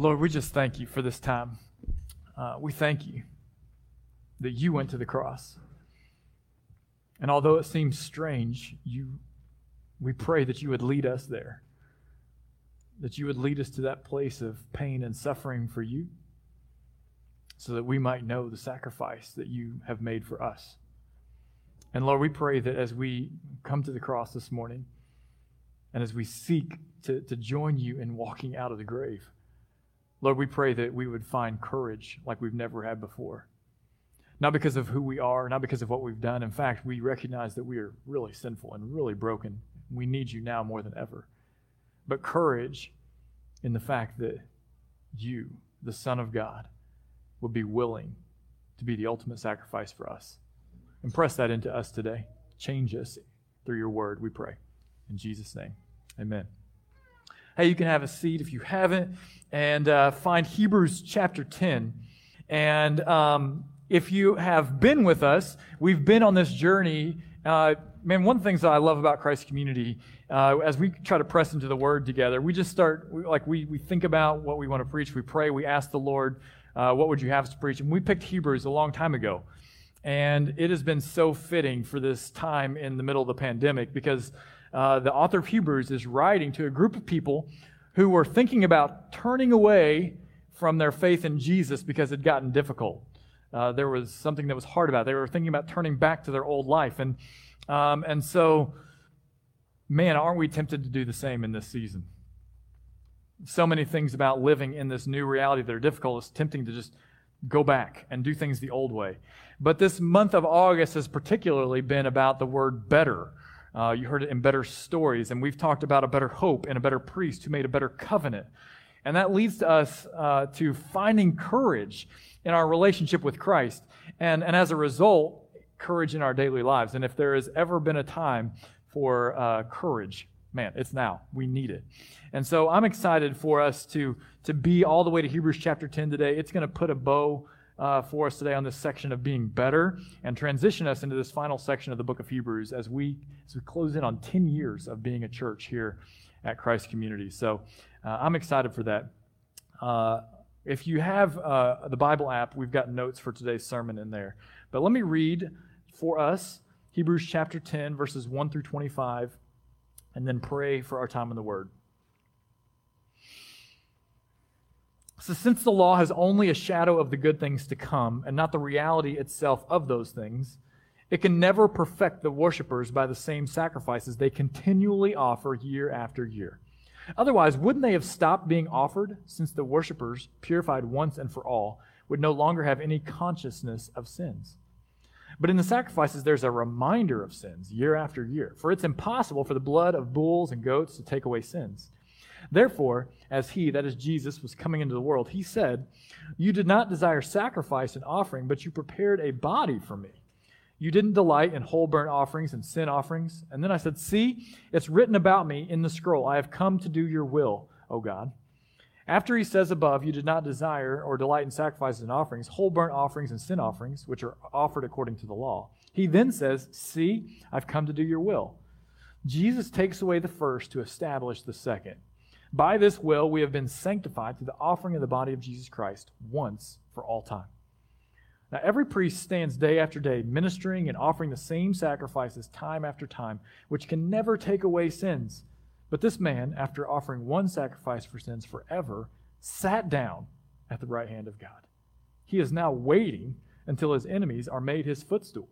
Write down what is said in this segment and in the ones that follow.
Lord, we just thank you for this time. Uh, we thank you that you went to the cross. And although it seems strange, you, we pray that you would lead us there, that you would lead us to that place of pain and suffering for you, so that we might know the sacrifice that you have made for us. And Lord, we pray that as we come to the cross this morning, and as we seek to, to join you in walking out of the grave, Lord, we pray that we would find courage like we've never had before. Not because of who we are, not because of what we've done. In fact, we recognize that we are really sinful and really broken. We need you now more than ever. But courage in the fact that you, the Son of God, would be willing to be the ultimate sacrifice for us. Impress that into us today. Change us through your word, we pray. In Jesus' name, amen. Hey, you can have a seat if you haven't and uh, find Hebrews chapter 10. And um, if you have been with us, we've been on this journey. Uh, man, one of the things that I love about Christ Community, uh, as we try to press into the Word together, we just start, like, we, we think about what we want to preach, we pray, we ask the Lord, uh, what would you have us to preach? And we picked Hebrews a long time ago. And it has been so fitting for this time in the middle of the pandemic because uh, the author of Hebrews is writing to a group of people who were thinking about turning away from their faith in Jesus because it had gotten difficult. Uh, there was something that was hard about it. They were thinking about turning back to their old life. And, um, and so, man, aren't we tempted to do the same in this season? So many things about living in this new reality that are difficult. It's tempting to just go back and do things the old way. But this month of August has particularly been about the word better. Uh, you heard it in better stories, and we've talked about a better hope and a better priest who made a better covenant. And that leads to us uh, to finding courage in our relationship with Christ. And, and as a result, courage in our daily lives. And if there has ever been a time for uh, courage, man, it's now. We need it. And so I'm excited for us to, to be all the way to Hebrews chapter 10 today. It's going to put a bow uh, for us today on this section of being better and transition us into this final section of the book of Hebrews as we, as we close in on 10 years of being a church here at Christ Community. So uh, I'm excited for that. Uh, if you have uh, the Bible app, we've got notes for today's sermon in there. But let me read for us Hebrews chapter 10, verses 1 through 25, and then pray for our time in the Word. So, since the law has only a shadow of the good things to come and not the reality itself of those things, it can never perfect the worshippers by the same sacrifices they continually offer year after year. Otherwise, wouldn't they have stopped being offered since the worshippers, purified once and for all, would no longer have any consciousness of sins? But in the sacrifices, there's a reminder of sins year after year, for it's impossible for the blood of bulls and goats to take away sins. Therefore, as he, that is Jesus, was coming into the world, he said, You did not desire sacrifice and offering, but you prepared a body for me. You didn't delight in whole burnt offerings and sin offerings. And then I said, See, it's written about me in the scroll. I have come to do your will, O God. After he says above, You did not desire or delight in sacrifices and offerings, whole burnt offerings and sin offerings, which are offered according to the law. He then says, See, I've come to do your will. Jesus takes away the first to establish the second. By this will, we have been sanctified through the offering of the body of Jesus Christ once for all time. Now, every priest stands day after day, ministering and offering the same sacrifices time after time, which can never take away sins. But this man, after offering one sacrifice for sins forever, sat down at the right hand of God. He is now waiting until his enemies are made his footstool.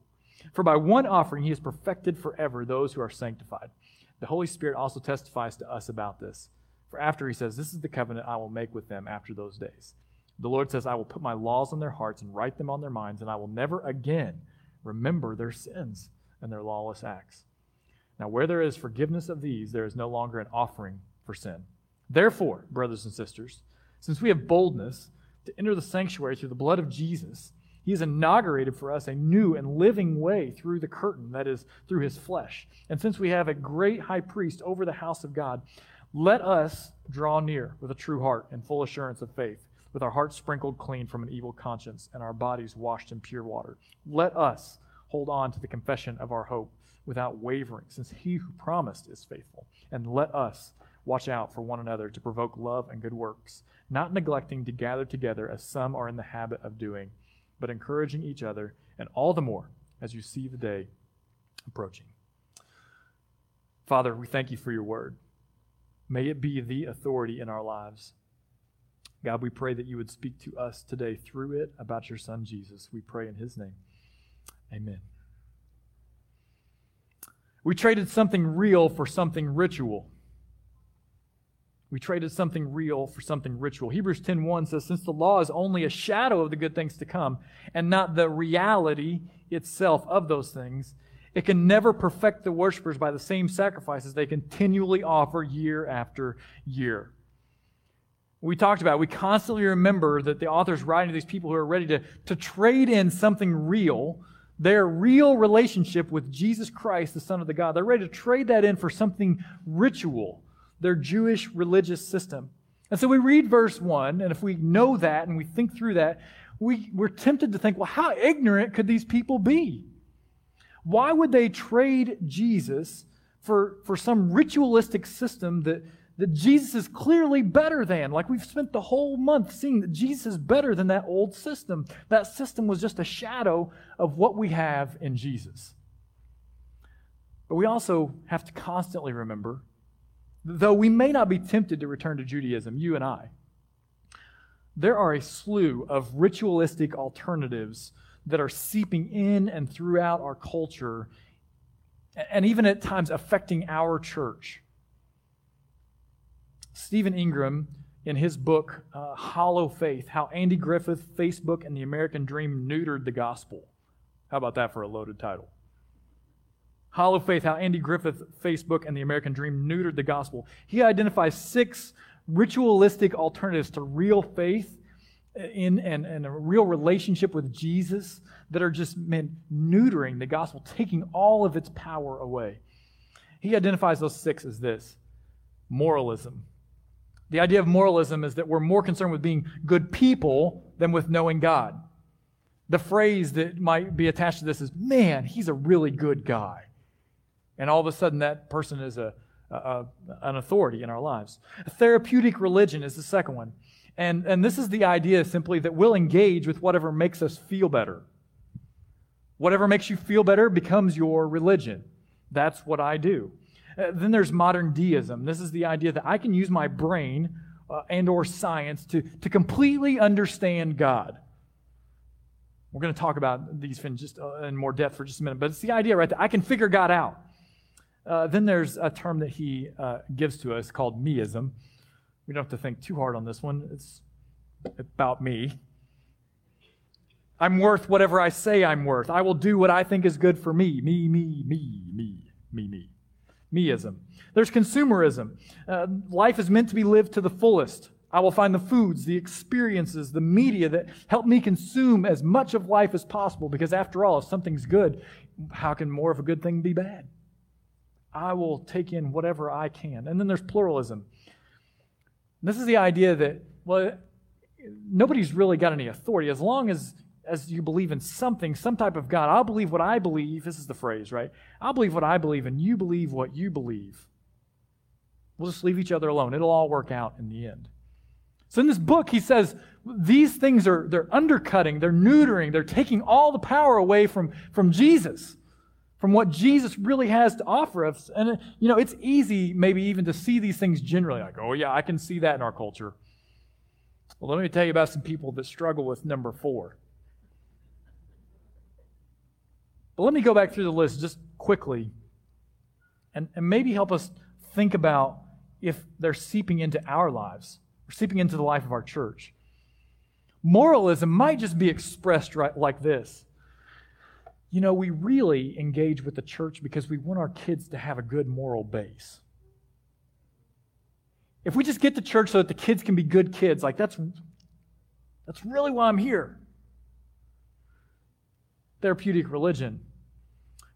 For by one offering he has perfected forever those who are sanctified. The Holy Spirit also testifies to us about this. For after he says, This is the covenant I will make with them after those days. The Lord says, I will put my laws on their hearts and write them on their minds, and I will never again remember their sins and their lawless acts. Now, where there is forgiveness of these, there is no longer an offering for sin. Therefore, brothers and sisters, since we have boldness to enter the sanctuary through the blood of Jesus, he has inaugurated for us a new and living way through the curtain, that is, through his flesh. And since we have a great high priest over the house of God, let us draw near with a true heart and full assurance of faith, with our hearts sprinkled clean from an evil conscience and our bodies washed in pure water. Let us hold on to the confession of our hope without wavering, since he who promised is faithful. And let us Watch out for one another to provoke love and good works, not neglecting to gather together as some are in the habit of doing, but encouraging each other, and all the more as you see the day approaching. Father, we thank you for your word. May it be the authority in our lives. God, we pray that you would speak to us today through it about your son Jesus. We pray in his name. Amen. We traded something real for something ritual. We traded something real for something ritual. Hebrews 10:1 says since the law is only a shadow of the good things to come and not the reality itself of those things, it can never perfect the worshipers by the same sacrifices they continually offer year after year we talked about, we constantly remember that the author is writing to these people who are ready to, to trade in something real, their real relationship with Jesus Christ, the Son of the God. They're ready to trade that in for something ritual, their Jewish religious system. And so we read verse 1, and if we know that and we think through that, we, we're tempted to think, well, how ignorant could these people be? Why would they trade Jesus for, for some ritualistic system that, that Jesus is clearly better than. Like we've spent the whole month seeing that Jesus is better than that old system. That system was just a shadow of what we have in Jesus. But we also have to constantly remember, though we may not be tempted to return to Judaism, you and I, there are a slew of ritualistic alternatives that are seeping in and throughout our culture, and even at times affecting our church. Stephen Ingram, in his book, uh, Hollow Faith How Andy Griffith, Facebook, and the American Dream Neutered the Gospel. How about that for a loaded title? Hollow Faith How Andy Griffith, Facebook, and the American Dream Neutered the Gospel. He identifies six ritualistic alternatives to real faith in and, and a real relationship with Jesus that are just meant neutering the gospel, taking all of its power away. He identifies those six as this moralism, the idea of moralism is that we're more concerned with being good people than with knowing God. The phrase that might be attached to this is, man, he's a really good guy. And all of a sudden, that person is a, a, an authority in our lives. A therapeutic religion is the second one. And, and this is the idea simply that we'll engage with whatever makes us feel better. Whatever makes you feel better becomes your religion. That's what I do. Uh, then there's modern deism. This is the idea that I can use my brain uh, and or science to, to completely understand God. We're going to talk about these in just uh, in more depth for just a minute, but it's the idea, right, that I can figure God out. Uh, then there's a term that he uh, gives to us called meism. We don't have to think too hard on this one. It's about me. I'm worth whatever I say I'm worth. I will do what I think is good for me. Me, me, me, me, me, me me. meism. There's consumerism. Uh, life is meant to be lived to the fullest. I will find the foods, the experiences, the media that help me consume as much of life as possible because, after all, if something's good, how can more of a good thing be bad? I will take in whatever I can. And then there's pluralism. This is the idea that, well, nobody's really got any authority. As long as as you believe in something, some type of God. I'll believe what I believe. This is the phrase, right? I'll believe what I believe, and you believe what you believe. We'll just leave each other alone. It'll all work out in the end. So in this book, he says these things are they're undercutting, they're neutering, they're taking all the power away from, from Jesus, from what Jesus really has to offer us. And you know, it's easy maybe even to see these things generally, like, oh yeah, I can see that in our culture. Well, let me tell you about some people that struggle with number four. But let me go back through the list just quickly and, and maybe help us think about if they're seeping into our lives or seeping into the life of our church. Moralism might just be expressed right, like this. You know, we really engage with the church because we want our kids to have a good moral base. If we just get to church so that the kids can be good kids, like that's that's really why I'm here therapeutic religion.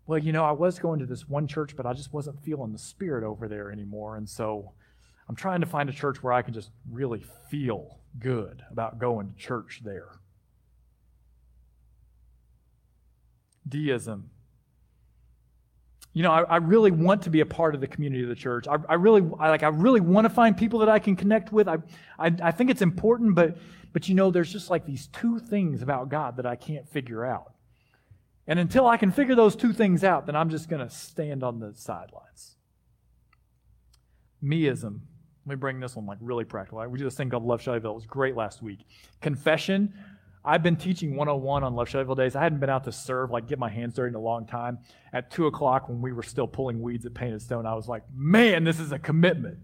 Well, you know, I was going to this one church, but I just wasn't feeling the spirit over there anymore. And so I'm trying to find a church where I can just really feel good about going to church there. Deism. you know, I, I, really want to be a part of the community of the church. I, I really, I, like, I really want to find people that I can connect with. I, I, I think it's important, but, but you know, there's just like these two things about God that I can't figure out. And until I can figure those two things out, then I'm just going to stand on the sidelines. Meism. Let me bring this one like really practical. We did this thing called Love Shelbyville. It was great last week. Confession. I've been teaching 101 on Love Shelbyville days. I hadn't been out to serve, like get my hands dirty in a long time. At 2 o'clock, when we were still pulling weeds at Painted Stone, I was like, man, this is a commitment.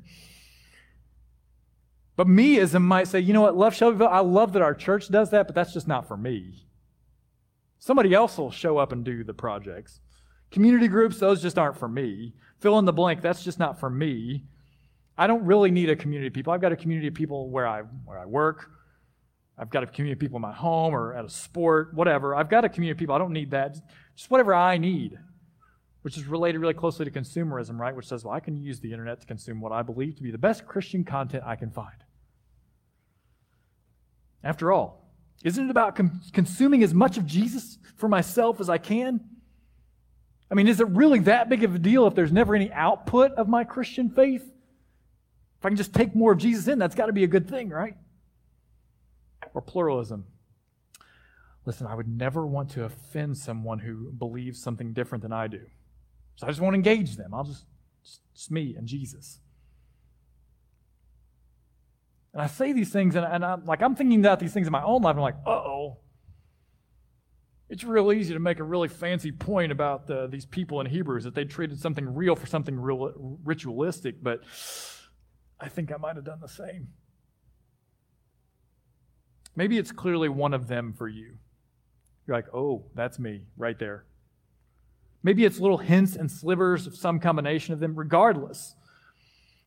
But meism might say, you know what, Love Shelbyville, I love that our church does that, but that's just not for me. Somebody else will show up and do the projects. Community groups, those just aren't for me. Fill in the blank, that's just not for me. I don't really need a community of people. I've got a community of people where I, where I work, I've got a community of people in my home or at a sport, whatever. I've got a community of people. I don't need that. Just whatever I need, which is related really closely to consumerism, right? Which says, well, I can use the internet to consume what I believe to be the best Christian content I can find. After all, isn't it about com- consuming as much of Jesus for myself as I can? I mean, is it really that big of a deal if there's never any output of my Christian faith? If I can just take more of Jesus in, that's got to be a good thing, right? Or pluralism. Listen, I would never want to offend someone who believes something different than I do. So I just won't engage them. I'll just, it's me and Jesus. And I say these things, and, and I'm like, I'm thinking about these things in my own life. And I'm like, uh oh. It's real easy to make a really fancy point about the, these people in Hebrews that they traded something real for something real, ritualistic, but I think I might have done the same. Maybe it's clearly one of them for you. You're like, oh, that's me right there. Maybe it's little hints and slivers of some combination of them, regardless.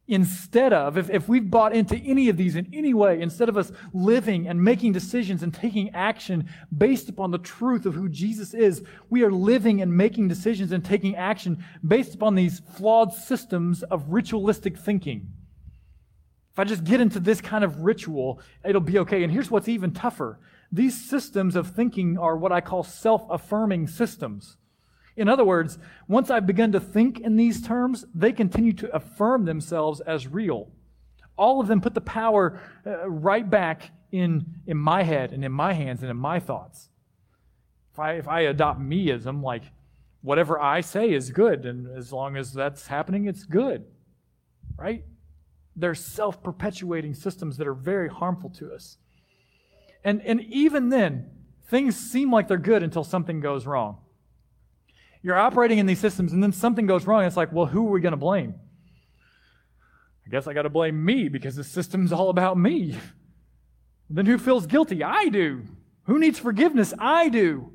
Instead of, if, if we've bought into any of these in any way, instead of us living and making decisions and taking action based upon the truth of who Jesus is, we are living and making decisions and taking action based upon these flawed systems of ritualistic thinking. If I just get into this kind of ritual, it'll be okay. And here's what's even tougher these systems of thinking are what I call self affirming systems. In other words, once I've begun to think in these terms, they continue to affirm themselves as real. All of them put the power uh, right back in, in my head and in my hands and in my thoughts. If I, if I adopt meism, like whatever I say is good, and as long as that's happening, it's good, right? They're self perpetuating systems that are very harmful to us. And, and even then, things seem like they're good until something goes wrong. You're operating in these systems, and then something goes wrong. It's like, well, who are we going to blame? I guess I got to blame me because the system's all about me. Then who feels guilty? I do. Who needs forgiveness? I do.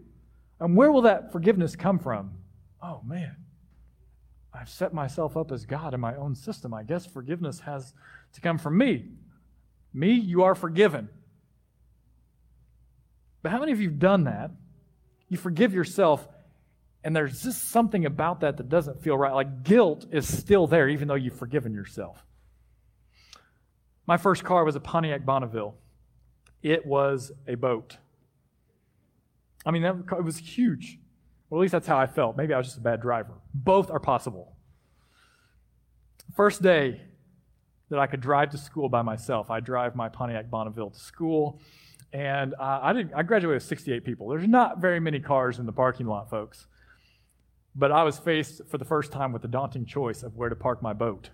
And where will that forgiveness come from? Oh, man. I've set myself up as God in my own system. I guess forgiveness has to come from me. Me, you are forgiven. But how many of you have done that? You forgive yourself, and there's just something about that that doesn't feel right. Like guilt is still there, even though you've forgiven yourself. My first car was a Pontiac Bonneville. It was a boat. I mean, that, it was huge. Well, at least that's how I felt. Maybe I was just a bad driver. Both are possible. First day that I could drive to school by myself, I drive my Pontiac Bonneville to school. And uh, I, did, I graduated with 68 people. There's not very many cars in the parking lot, folks. But I was faced for the first time with the daunting choice of where to park my boat.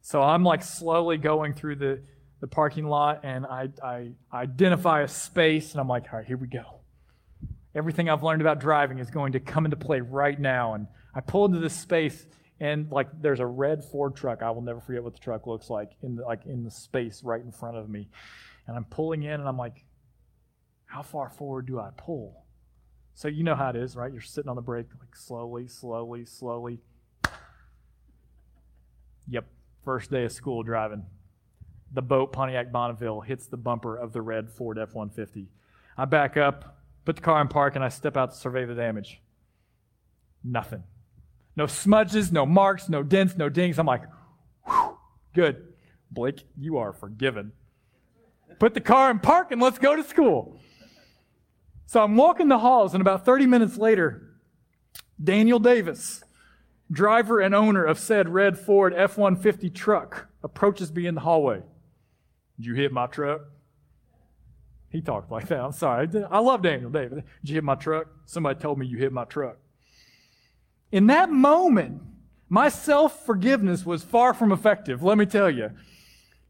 So I'm like slowly going through the, the parking lot and I, I identify a space and I'm like, all right, here we go everything I've learned about driving is going to come into play right now. And I pull into this space, and like there's a red Ford truck. I will never forget what the truck looks like in the, like in the space right in front of me. And I'm pulling in, and I'm like, how far forward do I pull? So you know how it is, right? You're sitting on the brake, like slowly, slowly, slowly. Yep, first day of school driving. The boat Pontiac Bonneville hits the bumper of the red Ford F 150. I back up, Put the car in park, and I step out to survey the damage. Nothing. No smudges, no marks, no dents, no dings. I'm like, good. Blake, you are forgiven. Put the car in park and let's go to school. So I'm walking the halls, and about 30 minutes later, Daniel Davis, driver and owner of said red Ford F 150 truck, approaches me in the hallway. Did you hit my truck? He talked like that. I'm sorry. I love Daniel David. Did you hit my truck? Somebody told me you hit my truck. In that moment, my self forgiveness was far from effective, let me tell you.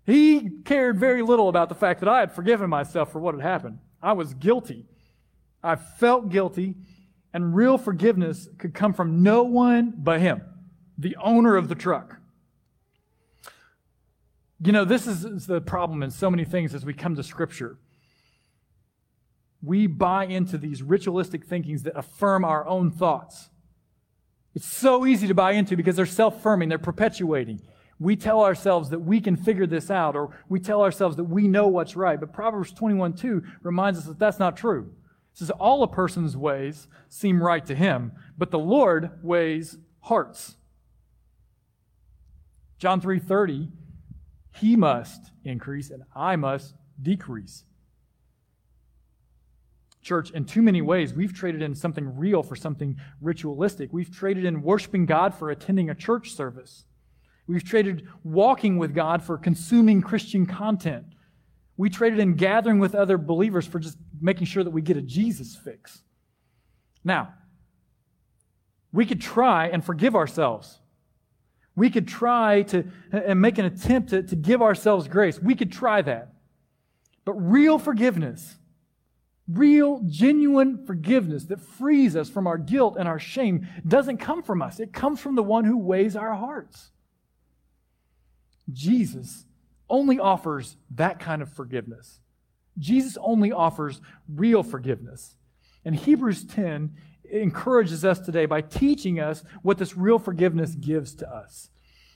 He cared very little about the fact that I had forgiven myself for what had happened. I was guilty. I felt guilty, and real forgiveness could come from no one but him, the owner of the truck. You know, this is the problem in so many things as we come to Scripture. We buy into these ritualistic thinkings that affirm our own thoughts. It's so easy to buy into because they're self affirming, they're perpetuating. We tell ourselves that we can figure this out, or we tell ourselves that we know what's right. But Proverbs 21 2 reminds us that that's not true. It says, All a person's ways seem right to him, but the Lord weighs hearts. John 3 30, he must increase and I must decrease. Church, in too many ways, we've traded in something real for something ritualistic. We've traded in worshiping God for attending a church service. We've traded walking with God for consuming Christian content. We traded in gathering with other believers for just making sure that we get a Jesus fix. Now, we could try and forgive ourselves. We could try to and make an attempt to, to give ourselves grace. We could try that. But real forgiveness Real, genuine forgiveness that frees us from our guilt and our shame doesn't come from us. It comes from the one who weighs our hearts. Jesus only offers that kind of forgiveness. Jesus only offers real forgiveness. And Hebrews 10 encourages us today by teaching us what this real forgiveness gives to us.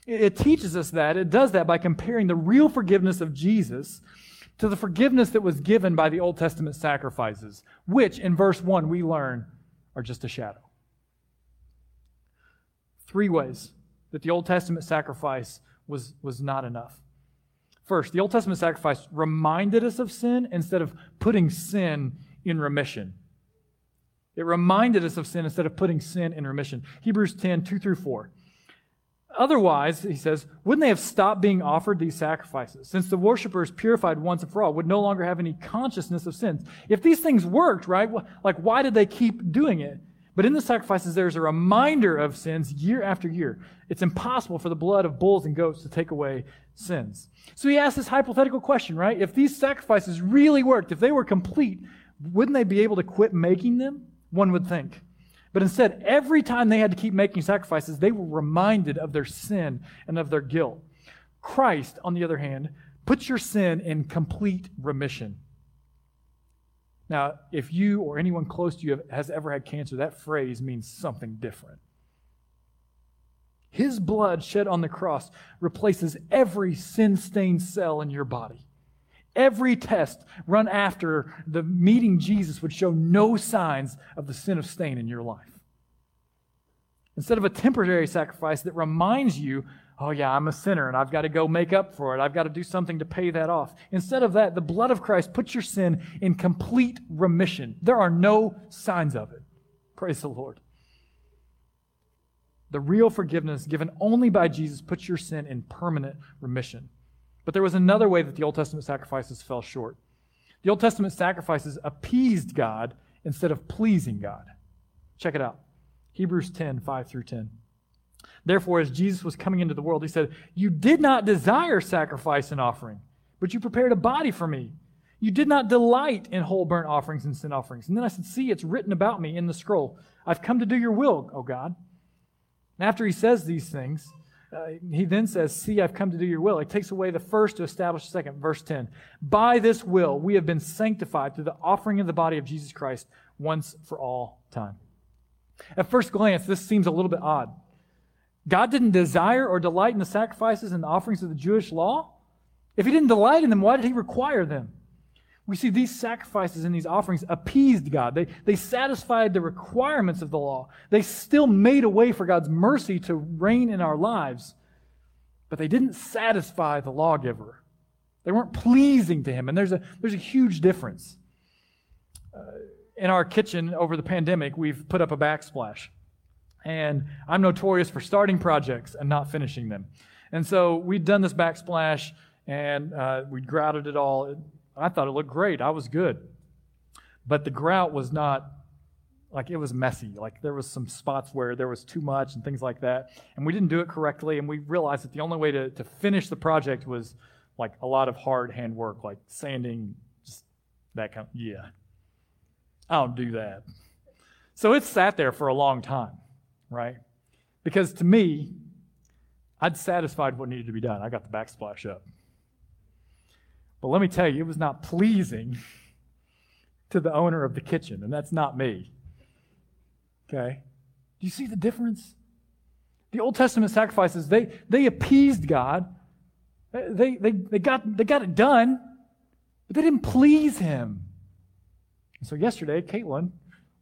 It teaches us that. It does that by comparing the real forgiveness of Jesus to the forgiveness that was given by the Old Testament sacrifices, which in verse 1 we learn are just a shadow. Three ways that the Old Testament sacrifice was, was not enough. First, the Old Testament sacrifice reminded us of sin instead of putting sin in remission. It reminded us of sin instead of putting sin in remission. Hebrews 10, 2 through 4. Otherwise, he says, wouldn't they have stopped being offered these sacrifices? Since the worshippers purified once and for all would no longer have any consciousness of sins. If these things worked, right, like why did they keep doing it? But in the sacrifices, there's a reminder of sins year after year. It's impossible for the blood of bulls and goats to take away sins. So he asks this hypothetical question, right? If these sacrifices really worked, if they were complete, wouldn't they be able to quit making them? One would think. But instead, every time they had to keep making sacrifices, they were reminded of their sin and of their guilt. Christ, on the other hand, puts your sin in complete remission. Now, if you or anyone close to you has ever had cancer, that phrase means something different. His blood shed on the cross replaces every sin stained cell in your body. Every test run after the meeting Jesus would show no signs of the sin of stain in your life. Instead of a temporary sacrifice that reminds you, oh, yeah, I'm a sinner and I've got to go make up for it, I've got to do something to pay that off. Instead of that, the blood of Christ puts your sin in complete remission. There are no signs of it. Praise the Lord. The real forgiveness given only by Jesus puts your sin in permanent remission. But there was another way that the Old Testament sacrifices fell short. The Old Testament sacrifices appeased God instead of pleasing God. Check it out Hebrews 10 5 through 10. Therefore, as Jesus was coming into the world, he said, You did not desire sacrifice and offering, but you prepared a body for me. You did not delight in whole burnt offerings and sin offerings. And then I said, See, it's written about me in the scroll. I've come to do your will, O God. And after he says these things, uh, he then says, See, I've come to do your will. It takes away the first to establish the second. Verse 10 By this will we have been sanctified through the offering of the body of Jesus Christ once for all time. At first glance, this seems a little bit odd. God didn't desire or delight in the sacrifices and the offerings of the Jewish law? If he didn't delight in them, why did he require them? We see these sacrifices and these offerings appeased God. They, they satisfied the requirements of the law. They still made a way for God's mercy to reign in our lives, but they didn't satisfy the lawgiver. They weren't pleasing to him, and there's a, there's a huge difference. Uh, in our kitchen over the pandemic, we've put up a backsplash. And I'm notorious for starting projects and not finishing them. And so we'd done this backsplash and uh, we grouted it all. I thought it looked great. I was good. But the grout was not like it was messy. Like there was some spots where there was too much and things like that. And we didn't do it correctly. And we realized that the only way to, to finish the project was like a lot of hard hand work, like sanding, just that kind of, yeah. I don't do that. So it sat there for a long time, right? Because to me, I'd satisfied what needed to be done. I got the backsplash up. But let me tell you, it was not pleasing to the owner of the kitchen, and that's not me. Okay? Do you see the difference? The Old Testament sacrifices, they, they appeased God. They, they, they, got, they got it done, but they didn't please Him. And so yesterday, Caitlin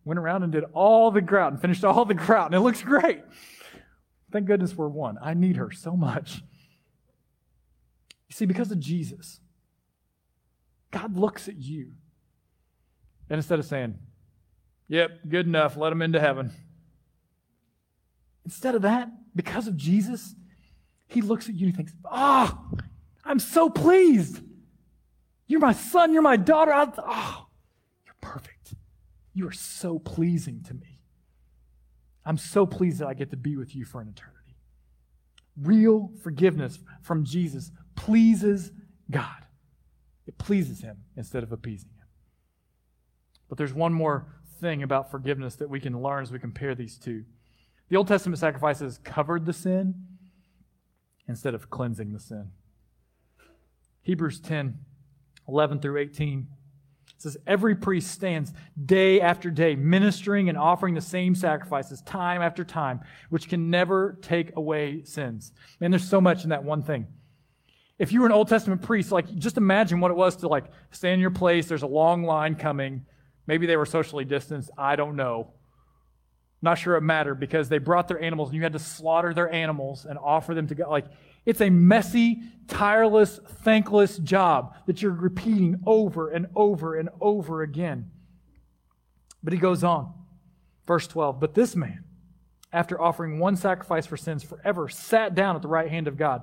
went around and did all the grout and finished all the grout, and it looks great. Thank goodness we're one. I need her so much. You see, because of Jesus, God looks at you. And instead of saying, Yep, good enough, let him into heaven. Instead of that, because of Jesus, he looks at you and he thinks, Ah, oh, I'm so pleased. You're my son, you're my daughter. I, oh, you're perfect. You are so pleasing to me. I'm so pleased that I get to be with you for an eternity. Real forgiveness from Jesus pleases God. It pleases him instead of appeasing him. But there's one more thing about forgiveness that we can learn as we compare these two. The Old Testament sacrifices covered the sin instead of cleansing the sin. Hebrews 10 11 through 18 says, Every priest stands day after day, ministering and offering the same sacrifices time after time, which can never take away sins. Man, there's so much in that one thing. If you were an Old Testament priest, like just imagine what it was to like stay in your place, there's a long line coming. Maybe they were socially distanced. I don't know. Not sure it mattered because they brought their animals and you had to slaughter their animals and offer them to God. Like it's a messy, tireless, thankless job that you're repeating over and over and over again. But he goes on. Verse 12. But this man, after offering one sacrifice for sins forever, sat down at the right hand of God.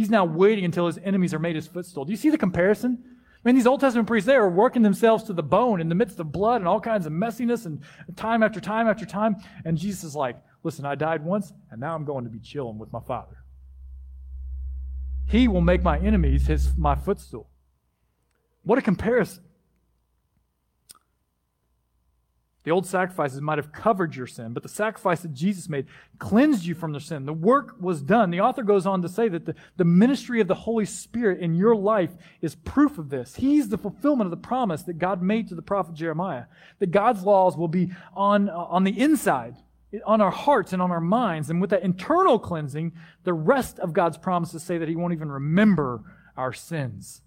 He's now waiting until his enemies are made his footstool. Do you see the comparison? I mean, these Old Testament priests, they are working themselves to the bone in the midst of blood and all kinds of messiness and time after time after time. And Jesus is like, listen, I died once, and now I'm going to be chilling with my Father. He will make my enemies his, my footstool. What a comparison. The old sacrifices might have covered your sin, but the sacrifice that Jesus made cleansed you from the sin. The work was done. The author goes on to say that the, the ministry of the Holy Spirit in your life is proof of this. He's the fulfillment of the promise that God made to the prophet Jeremiah, that God's laws will be on, uh, on the inside on our hearts and on our minds. And with that internal cleansing, the rest of God's promises say that He won't even remember our sins.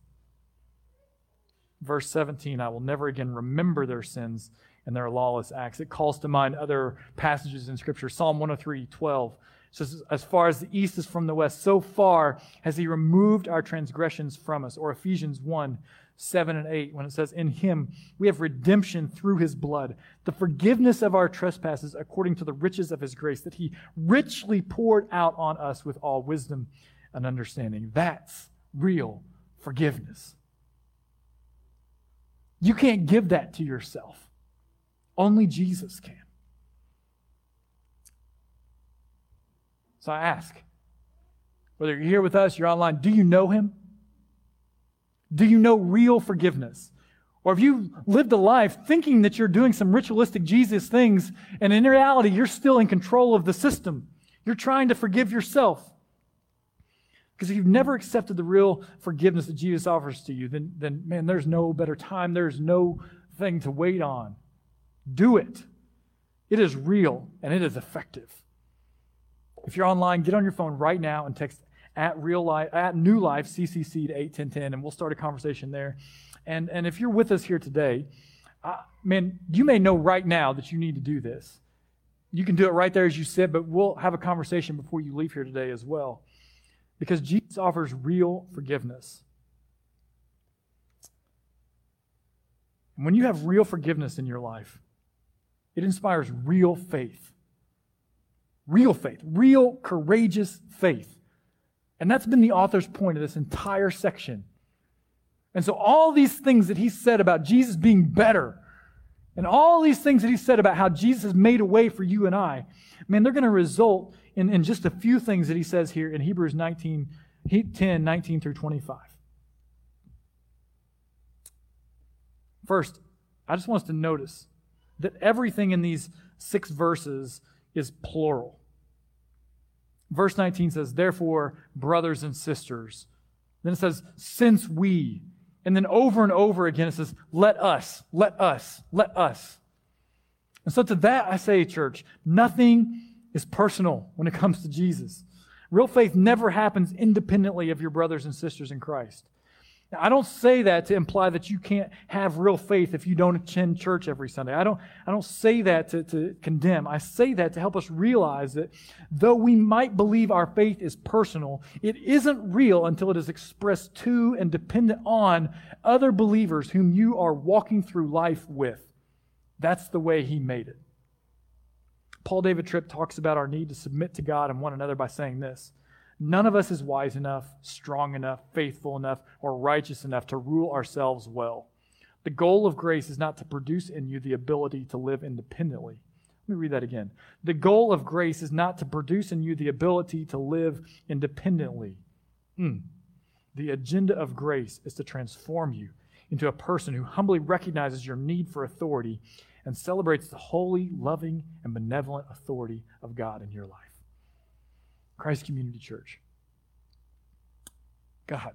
Verse 17 I will never again remember their sins and their lawless acts. It calls to mind other passages in Scripture. Psalm 103 12 says, As far as the east is from the west, so far has He removed our transgressions from us. Or Ephesians 1 7 and 8 when it says, In him we have redemption through his blood, the forgiveness of our trespasses according to the riches of his grace that he richly poured out on us with all wisdom and understanding. That's real forgiveness. You can't give that to yourself, only Jesus can. So I ask, whether you're here with us, you're online, do you know him? Do you know real forgiveness? Or have you lived a life thinking that you're doing some ritualistic Jesus things, and in reality, you're still in control of the system? You're trying to forgive yourself. Because if you've never accepted the real forgiveness that Jesus offers to you, then, then man, there's no better time. There's no thing to wait on. Do it. It is real and it is effective. If you're online, get on your phone right now and text at real life at new life ccc to 81010 and we'll start a conversation there and and if you're with us here today uh, man you may know right now that you need to do this you can do it right there as you sit but we'll have a conversation before you leave here today as well because jesus offers real forgiveness and when you have real forgiveness in your life it inspires real faith Real faith, real courageous faith. And that's been the author's point of this entire section. And so, all these things that he said about Jesus being better, and all these things that he said about how Jesus has made a way for you and I, man, they're going to result in, in just a few things that he says here in Hebrews 19, 10, 19 through 25. First, I just want us to notice that everything in these six verses is plural. Verse 19 says, Therefore, brothers and sisters. Then it says, Since we. And then over and over again it says, Let us, let us, let us. And so to that I say, church, nothing is personal when it comes to Jesus. Real faith never happens independently of your brothers and sisters in Christ. Now, I don't say that to imply that you can't have real faith if you don't attend church every Sunday. I don't, I don't say that to, to condemn. I say that to help us realize that though we might believe our faith is personal, it isn't real until it is expressed to and dependent on other believers whom you are walking through life with. That's the way he made it. Paul David Tripp talks about our need to submit to God and one another by saying this None of us is wise enough, strong enough, faithful enough, or righteous enough to rule ourselves well. The goal of grace is not to produce in you the ability to live independently. Let me read that again. The goal of grace is not to produce in you the ability to live independently. Mm. The agenda of grace is to transform you into a person who humbly recognizes your need for authority and celebrates the holy, loving, and benevolent authority of God in your life. Christ Community Church. God,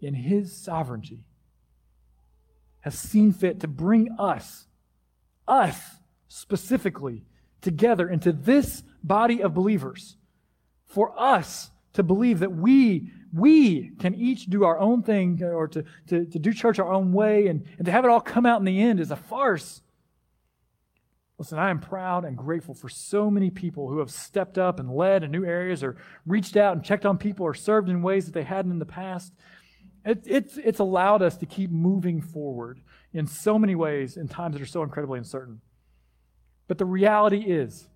in His sovereignty, has seen fit to bring us, us specifically, together into this body of believers for us to believe that we we can each do our own thing or to, to, to do church our own way and, and to have it all come out in the end is a farce Listen, I am proud and grateful for so many people who have stepped up and led in new areas or reached out and checked on people or served in ways that they hadn't in the past. It, it's, it's allowed us to keep moving forward in so many ways in times that are so incredibly uncertain. But the reality is,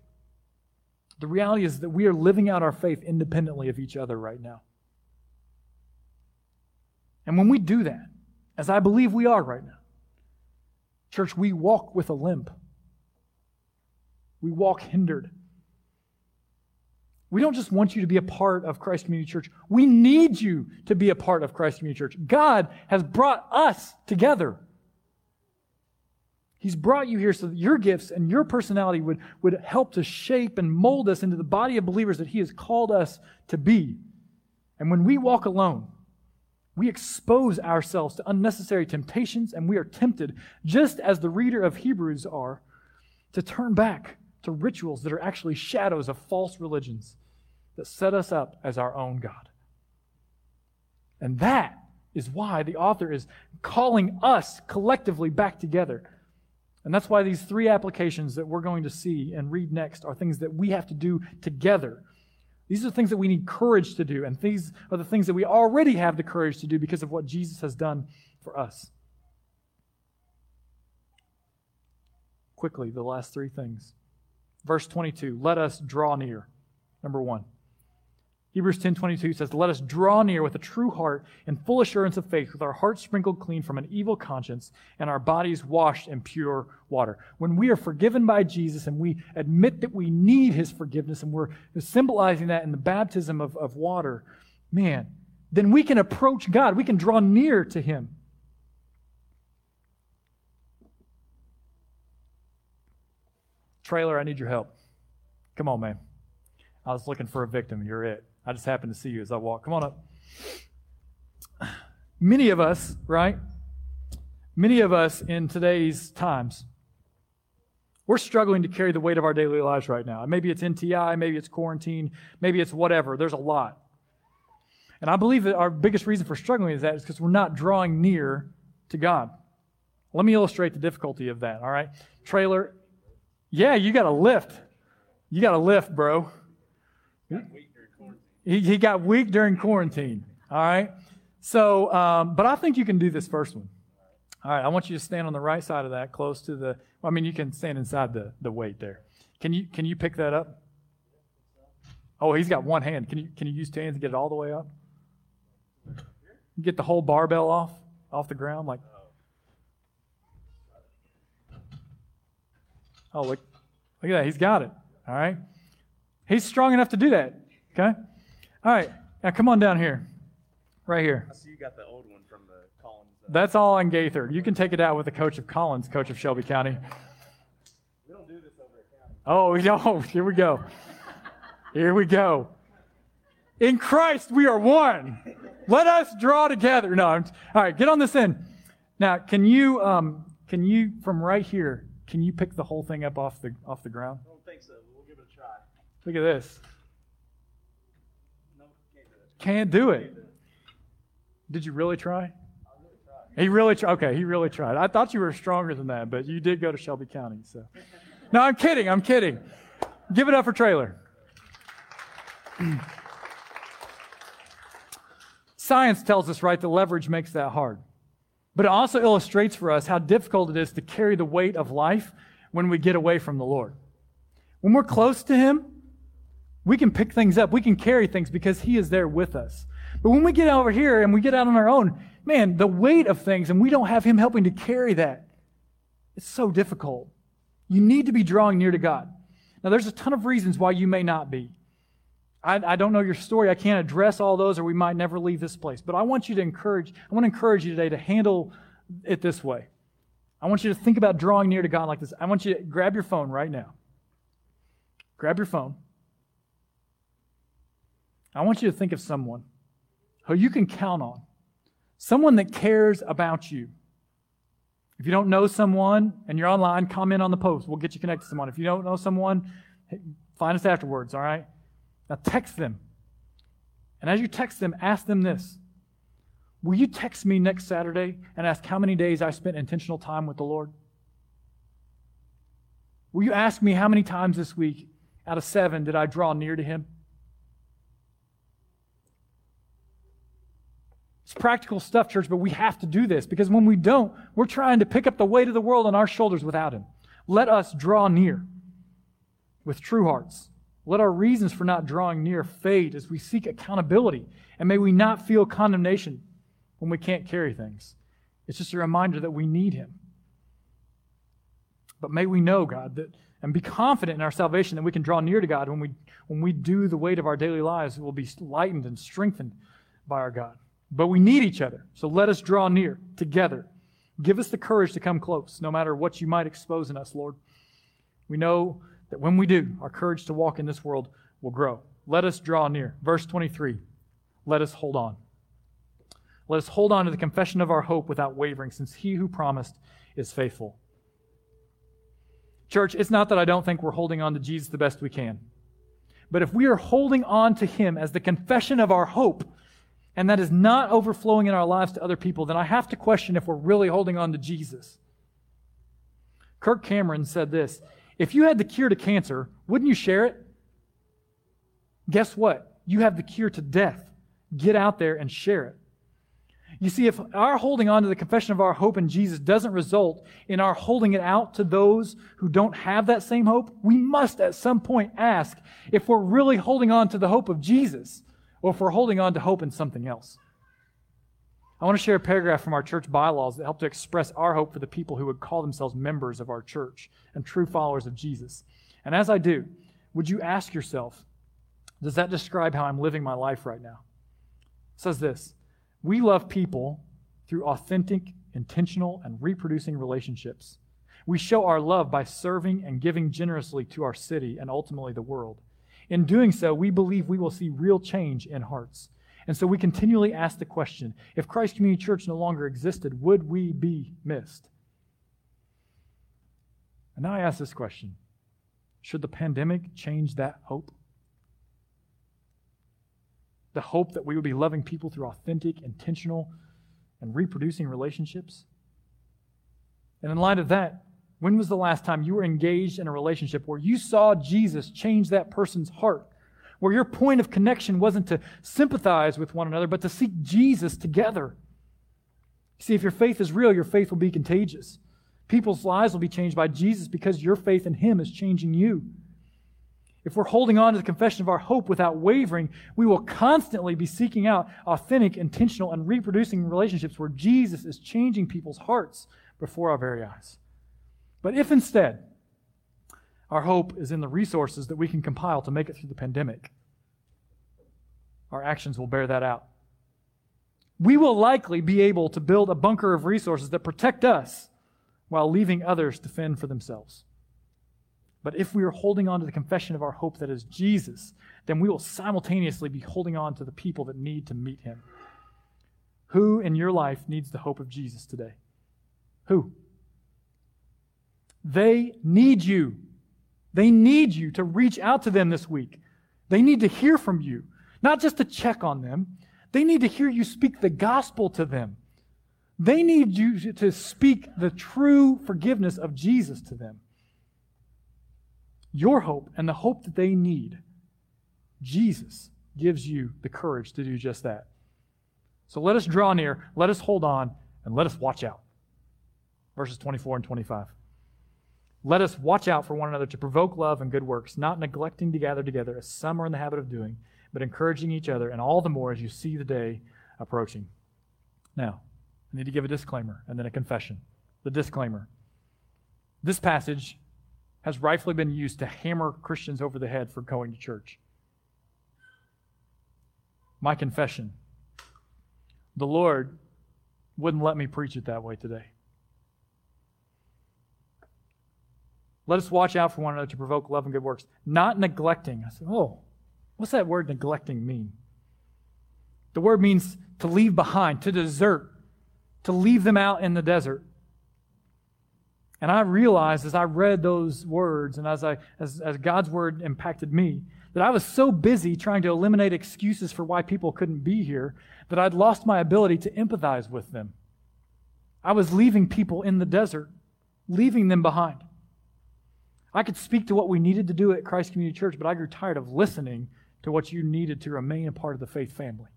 the reality is that we are living out our faith independently of each other right now. And when we do that, as I believe we are right now, church, we walk with a limp we walk hindered. We don't just want you to be a part of Christ Community Church. We need you to be a part of Christ Community Church. God has brought us together. He's brought you here so that your gifts and your personality would, would help to shape and mold us into the body of believers that He has called us to be. And when we walk alone, we expose ourselves to unnecessary temptations and we are tempted, just as the reader of Hebrews are, to turn back to rituals that are actually shadows of false religions that set us up as our own God. And that is why the author is calling us collectively back together. And that's why these three applications that we're going to see and read next are things that we have to do together. These are things that we need courage to do, and these are the things that we already have the courage to do because of what Jesus has done for us. Quickly, the last three things. Verse 22, let us draw near. Number one. Hebrews 10 22 says, Let us draw near with a true heart and full assurance of faith, with our hearts sprinkled clean from an evil conscience and our bodies washed in pure water. When we are forgiven by Jesus and we admit that we need his forgiveness, and we're symbolizing that in the baptism of, of water, man, then we can approach God. We can draw near to him. Trailer, I need your help. Come on, man. I was looking for a victim. You're it. I just happened to see you as I walk. Come on up. Many of us, right? Many of us in today's times, we're struggling to carry the weight of our daily lives right now. Maybe it's NTI, maybe it's quarantine, maybe it's whatever. There's a lot. And I believe that our biggest reason for struggling is that is because we're not drawing near to God. Let me illustrate the difficulty of that, all right? Trailer, yeah, you got a lift. You got a lift, bro. He, he got weak during quarantine. All right. So, um, but I think you can do this first one. All right. I want you to stand on the right side of that, close to the. Well, I mean, you can stand inside the the weight there. Can you can you pick that up? Oh, he's got one hand. Can you can you use two hands to get it all the way up? Get the whole barbell off off the ground, like. Oh, look, look at that. He's got it. All right. He's strong enough to do that. Okay. All right. Now come on down here. Right here. I see you got the old one from the Collins. Uh, That's all on Gaither. You can take it out with the coach of Collins, coach of Shelby County. we don't do this over at county. Oh, we don't. Here we go. Here we go. In Christ, we are one. Let us draw together. No, I'm, all right. Get on this end. Now, can you, um, can you from right here? Can you pick the whole thing up off the off the ground? I don't think so. but We'll give it a try. Look at this. No, can't do it. Can't do it. Did you really try? He really tried. Okay, he really tried. I thought you were stronger than that, but you did go to Shelby County. So, no, I'm kidding. I'm kidding. Give it up for Trailer. Science tells us, right, that leverage makes that hard. But it also illustrates for us how difficult it is to carry the weight of life when we get away from the Lord. When we're close to Him, we can pick things up. We can carry things because He is there with us. But when we get over here and we get out on our own, man, the weight of things and we don't have Him helping to carry that, it's so difficult. You need to be drawing near to God. Now, there's a ton of reasons why you may not be. I, I, don't know your story. I can't address all those, or we might never leave this place. But I want you to encourage, I want to encourage you today to handle it this way. I want you to think about drawing near to God like this. I want you to grab your phone right now. Grab your phone. I want you to think of someone who you can count on, someone that cares about you. If you don't know someone and you're online, comment on the post. We'll get you connected to someone. If you don't know someone, find us afterwards, all right? Now text them. And as you text them, ask them this Will you text me next Saturday and ask how many days I spent intentional time with the Lord? Will you ask me how many times this week out of seven did I draw near to Him? It's practical stuff, church, but we have to do this because when we don't, we're trying to pick up the weight of the world on our shoulders without Him. Let us draw near with true hearts. Let our reasons for not drawing near fade as we seek accountability. And may we not feel condemnation when we can't carry things. It's just a reminder that we need Him. But may we know, God, that and be confident in our salvation that we can draw near to God when we when we do the weight of our daily lives, we'll be lightened and strengthened by our God. But we need each other. So let us draw near together. Give us the courage to come close, no matter what you might expose in us, Lord. We know that when we do, our courage to walk in this world will grow. Let us draw near. Verse 23 let us hold on. Let us hold on to the confession of our hope without wavering, since he who promised is faithful. Church, it's not that I don't think we're holding on to Jesus the best we can. But if we are holding on to him as the confession of our hope, and that is not overflowing in our lives to other people, then I have to question if we're really holding on to Jesus. Kirk Cameron said this If you had the cure to cancer, wouldn't you share it? Guess what? You have the cure to death. Get out there and share it. You see, if our holding on to the confession of our hope in Jesus doesn't result in our holding it out to those who don't have that same hope, we must at some point ask if we're really holding on to the hope of Jesus or if we're holding on to hope in something else. I want to share a paragraph from our church bylaws that help to express our hope for the people who would call themselves members of our church and true followers of Jesus. And as I do, would you ask yourself, does that describe how I'm living my life right now? It says this We love people through authentic, intentional, and reproducing relationships. We show our love by serving and giving generously to our city and ultimately the world. In doing so, we believe we will see real change in hearts. And so we continually ask the question if Christ Community Church no longer existed, would we be missed? And now I ask this question Should the pandemic change that hope? The hope that we would be loving people through authentic, intentional, and reproducing relationships? And in light of that, when was the last time you were engaged in a relationship where you saw Jesus change that person's heart? Where your point of connection wasn't to sympathize with one another, but to seek Jesus together. See, if your faith is real, your faith will be contagious. People's lives will be changed by Jesus because your faith in Him is changing you. if we're holding on to the confession of our hope without wavering, we will constantly be seeking out authentic, intentional, and reproducing relationships where Jesus is changing people's hearts before our very eyes. But if instead our hope is in the resources that we can compile to make it through the pandemic, our actions will bear that out. We will likely be able to build a bunker of resources that protect us while leaving others to fend for themselves. But if we are holding on to the confession of our hope that is Jesus, then we will simultaneously be holding on to the people that need to meet him. Who in your life needs the hope of Jesus today? Who? They need you. They need you to reach out to them this week. They need to hear from you, not just to check on them. They need to hear you speak the gospel to them. They need you to speak the true forgiveness of Jesus to them your hope and the hope that they need, Jesus gives you the courage to do just that. So let us draw near, let us hold on, and let us watch out. Verses 24 and 25. Let us watch out for one another to provoke love and good works, not neglecting to gather together as some are in the habit of doing, but encouraging each other, and all the more as you see the day approaching. Now, I need to give a disclaimer and then a confession. The disclaimer. This passage has rightfully been used to hammer Christians over the head for going to church. My confession the Lord wouldn't let me preach it that way today. Let us watch out for one another to provoke love and good works, not neglecting. I said, oh, what's that word neglecting mean? The word means to leave behind, to desert, to leave them out in the desert. And I realized as I read those words and as, I, as, as God's word impacted me, that I was so busy trying to eliminate excuses for why people couldn't be here that I'd lost my ability to empathize with them. I was leaving people in the desert, leaving them behind. I could speak to what we needed to do at Christ Community Church, but I grew tired of listening to what you needed to remain a part of the faith family.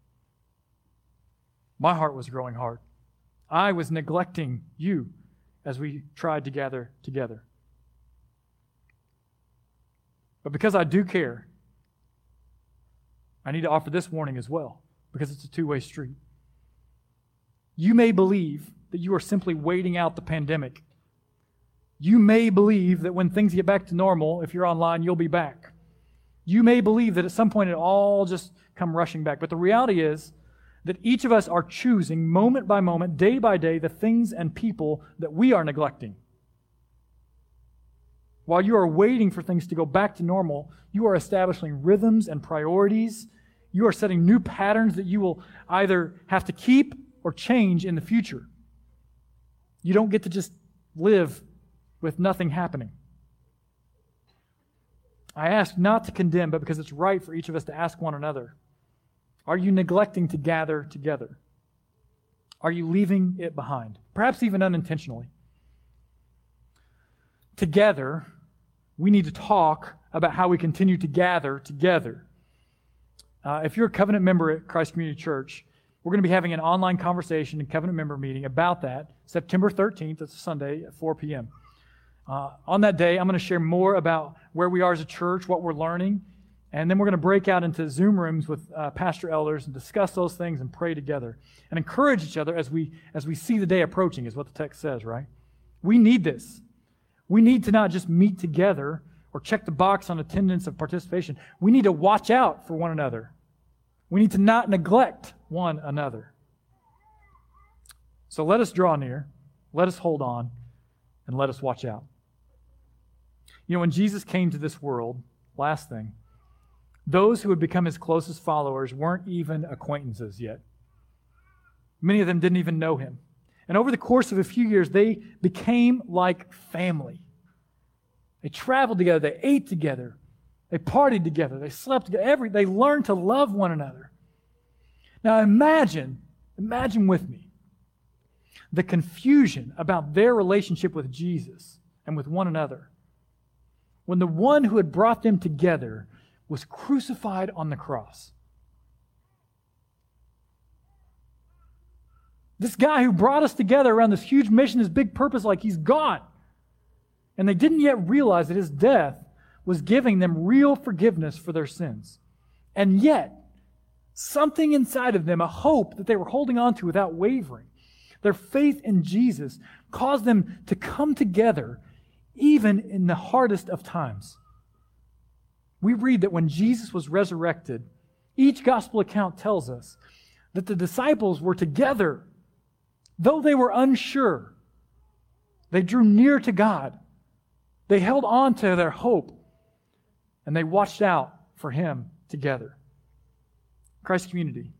My heart was growing hard. I was neglecting you as we tried to gather together. But because I do care, I need to offer this warning as well, because it's a two way street. You may believe that you are simply waiting out the pandemic. You may believe that when things get back to normal, if you're online, you'll be back. You may believe that at some point it all just come rushing back. But the reality is, that each of us are choosing moment by moment, day by day, the things and people that we are neglecting. While you are waiting for things to go back to normal, you are establishing rhythms and priorities. You are setting new patterns that you will either have to keep or change in the future. You don't get to just live with nothing happening. I ask not to condemn, but because it's right for each of us to ask one another are you neglecting to gather together? Are you leaving it behind? Perhaps even unintentionally. Together, we need to talk about how we continue to gather together. Uh, if you're a covenant member at Christ Community Church, we're going to be having an online conversation and covenant member meeting about that September 13th. It's a Sunday at 4 p.m. Uh, on that day, I'm going to share more about where we are as a church, what we're learning, and then we're going to break out into Zoom rooms with uh, pastor elders and discuss those things and pray together and encourage each other as we, as we see the day approaching, is what the text says, right? We need this. We need to not just meet together or check the box on attendance of participation. We need to watch out for one another. We need to not neglect one another. So let us draw near, let us hold on, and let us watch out. You know, when Jesus came to this world, last thing, those who would become his closest followers weren't even acquaintances yet. Many of them didn't even know him. And over the course of a few years, they became like family. They traveled together, they ate together, they partied together, they slept together. Every, they learned to love one another. Now imagine, imagine with me the confusion about their relationship with Jesus and with one another. When the one who had brought them together was crucified on the cross. This guy who brought us together around this huge mission, this big purpose, like he's gone. And they didn't yet realize that his death was giving them real forgiveness for their sins. And yet, something inside of them, a hope that they were holding on to without wavering, their faith in Jesus caused them to come together even in the hardest of times. We read that when Jesus was resurrected, each gospel account tells us that the disciples were together, though they were unsure. They drew near to God. They held on to their hope and they watched out for Him together. Christ community,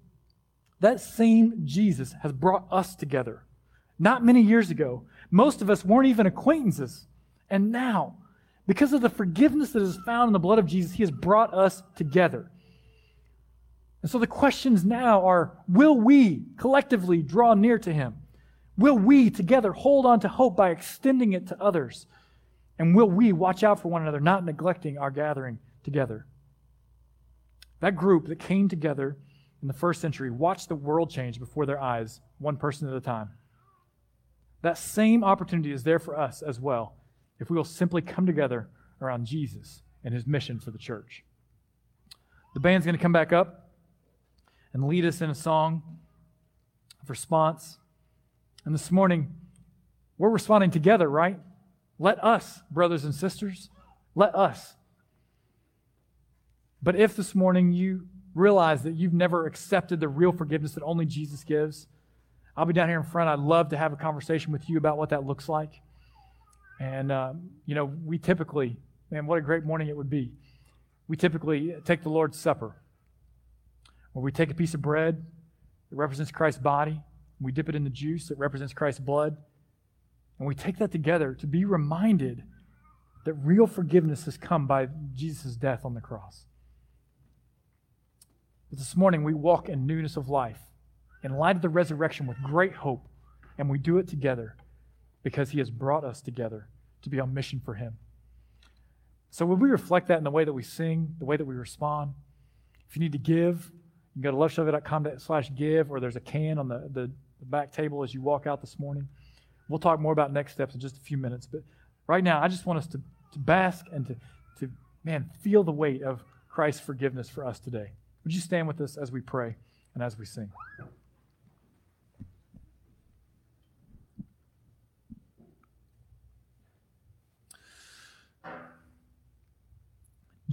that same Jesus has brought us together. Not many years ago, most of us weren't even acquaintances. And now, because of the forgiveness that is found in the blood of Jesus, He has brought us together. And so the questions now are will we collectively draw near to Him? Will we together hold on to hope by extending it to others? And will we watch out for one another, not neglecting our gathering together? That group that came together in the first century watched the world change before their eyes, one person at a time. That same opportunity is there for us as well if we will simply come together around Jesus and his mission for the church. The band's going to come back up and lead us in a song of response. And this morning, we're responding together, right? Let us, brothers and sisters, let us. But if this morning you realize that you've never accepted the real forgiveness that only Jesus gives, I'll be down here in front. I'd love to have a conversation with you about what that looks like. And, uh, you know, we typically, man, what a great morning it would be. We typically take the Lord's Supper, where we take a piece of bread that represents Christ's body, we dip it in the juice that represents Christ's blood, and we take that together to be reminded that real forgiveness has come by Jesus' death on the cross. But this morning, we walk in newness of life in light of the resurrection with great hope, and we do it together because he has brought us together to be on mission for him. So, would we reflect that in the way that we sing, the way that we respond? If you need to give, you can go to loveshove.com slash give, or there's a can on the, the, the back table as you walk out this morning. We'll talk more about next steps in just a few minutes. But right now, I just want us to, to bask and to, to, man, feel the weight of Christ's forgiveness for us today. Would you stand with us as we pray and as we sing?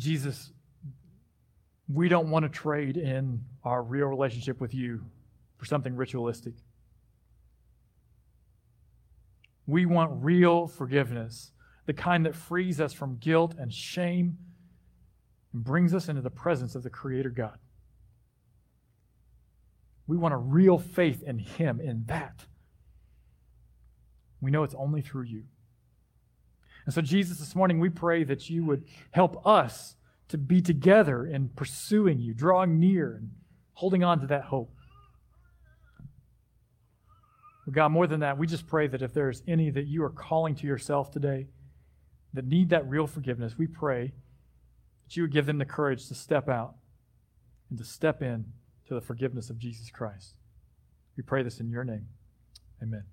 Jesus, we don't want to trade in our real relationship with you for something ritualistic. We want real forgiveness, the kind that frees us from guilt and shame and brings us into the presence of the Creator God. We want a real faith in Him, in that. We know it's only through you. And so, Jesus, this morning we pray that you would help us to be together in pursuing you, drawing near, and holding on to that hope. But God, more than that, we just pray that if there's any that you are calling to yourself today that need that real forgiveness, we pray that you would give them the courage to step out and to step in to the forgiveness of Jesus Christ. We pray this in your name. Amen.